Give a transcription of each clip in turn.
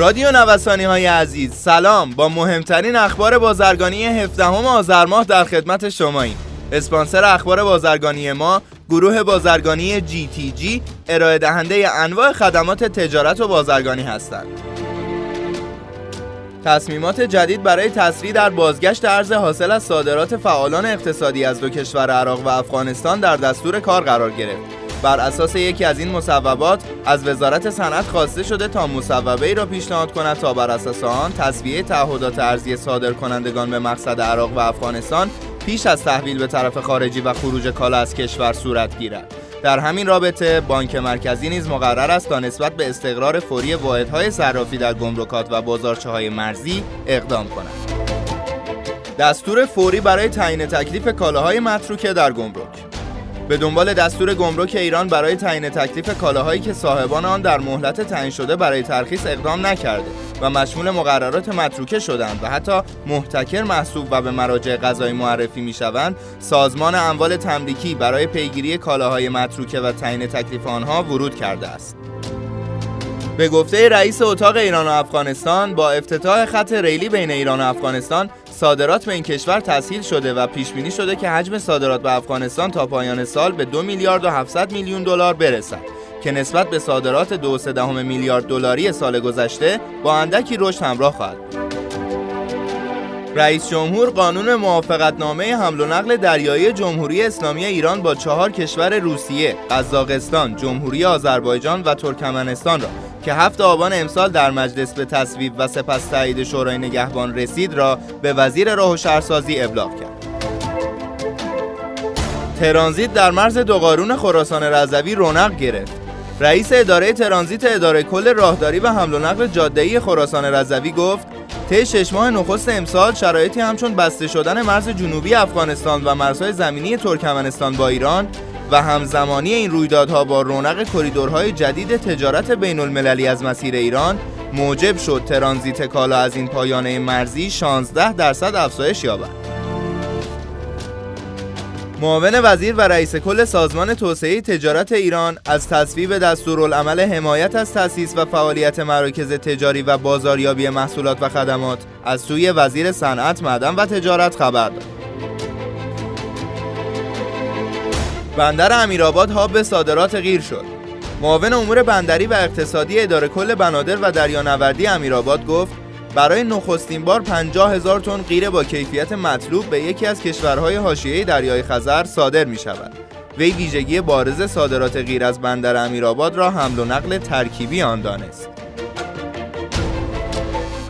رادیو نوسانی های عزیز سلام. با مهمترین اخبار بازرگانی 17 آذر ماه در خدمت شماییم. اسپانسر اخبار بازرگانی ما گروه بازرگانی جی تی جی ارائه دهنده انواع خدمات تجارت و بازرگانی هستند. تصمیمات جدید برای تسریع در بازگشت ارز حاصل از صادرات فعالان اقتصادی از دو کشور عراق و افغانستان در دستور کار قرار گرفت. بر اساس یکی از این مصوبات از وزارت صنعت خواسته شده تا مصوبه ای را پیشنهاد کند تا بر اساس آن تصویه تعهدات ارزی صادر کنندگان به مقصد عراق و افغانستان پیش از تحویل به طرف خارجی و خروج کالا از کشور صورت گیرد. در همین رابطه بانک مرکزی نیز مقرر است تا نسبت به استقرار فوری واحدهای صرافی در گمرکات و بازارچه های مرزی اقدام کند. دستور فوری برای تعیین تکلیف کالاهای متروکه در گمرک. به دنبال دستور گمرک ایران برای تعیین تکلیف کالاهایی که صاحبان آن در مهلت تعیین شده برای ترخیص اقدام نکرده و مشمول مقررات متروکه شدند و حتی محتکر محسوب و به مراجع قضایی معرفی می شوند سازمان اموال تملیکی برای پیگیری کالاهای متروکه و تعیین تکلیف آنها ورود کرده است. به گفته رئیس اتاق ایران و افغانستان با افتتاح خط ریلی بین ایران و افغانستان صادرات به این کشور تسهیل شده و پیش بینی شده که حجم صادرات به افغانستان تا پایان سال به دو میلیارد و 700 میلیون دلار برسد که نسبت به صادرات دو دهم میلیارد دلاری سال گذشته با اندکی رشد همراه خواهد رئیس جمهور قانون موافقتنامه حمل و نقل دریایی جمهوری اسلامی ایران با چهار کشور روسیه، قزاقستان، جمهوری آذربایجان و ترکمنستان را که هفت آبان امسال در مجلس به تصویب و سپس تایید شورای نگهبان رسید را به وزیر راه و شهرسازی ابلاغ کرد. ترانزیت در مرز دوقارون خراسان رضوی رونق گرفت. رئیس اداره ترانزیت اداره کل راهداری و حمل و نقل جاده‌ای خراسان رضوی گفت طی شش ماه نخست امسال شرایطی همچون بسته شدن مرز جنوبی افغانستان و مرزهای زمینی ترکمنستان با ایران و همزمانی این رویدادها با رونق کریدورهای جدید تجارت بین المللی از مسیر ایران موجب شد ترانزیت کالا از این پایانه مرزی 16 درصد افزایش یابد. معاون وزیر و رئیس کل سازمان توسعه تجارت ایران از تصویب دستورالعمل حمایت از تأسیس و فعالیت مراکز تجاری و بازاریابی محصولات و خدمات از سوی وزیر صنعت، معدن و تجارت خبر داد. بندر امیرآباد هاب صادرات غیر شد. معاون امور بندری و اقتصادی اداره کل بنادر و دریانوردی امیرآباد گفت برای نخستین بار 50 هزار تن غیر با کیفیت مطلوب به یکی از کشورهای حاشیه دریای خزر صادر می شود. وی ویژگی بارز صادرات غیر از بندر امیرآباد را حمل و نقل ترکیبی آن دانست.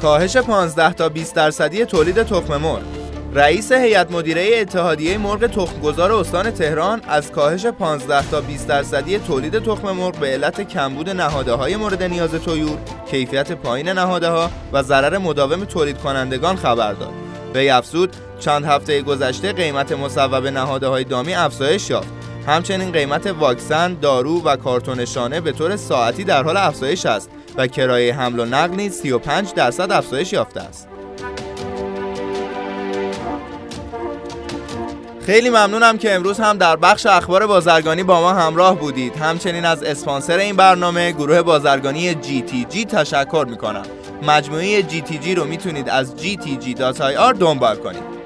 کاهش 15 تا 20 درصدی تولید تخم مرغ رئیس هیئت مدیره اتحادیه مرغ تخمگذار استان تهران از کاهش 15 تا 20 درصدی تولید تخم مرغ به علت کمبود نهاده های مورد نیاز تویور، کیفیت پایین نهاده ها و ضرر مداوم تولید کنندگان خبر داد. وی افزود چند هفته گذشته قیمت مصوب نهاده های دامی افزایش یافت. همچنین قیمت واکسن، دارو و کارتون شانه به طور ساعتی در حال افزایش است و کرایه حمل و نقل نیز 35 درصد افزایش یافته است. خیلی ممنونم که امروز هم در بخش اخبار بازرگانی با ما همراه بودید. همچنین از اسپانسر این برنامه گروه بازرگانی GTG تشکر می‌کنم. مجموعه GTG رو می‌تونید از gtg.ir دنبال کنید.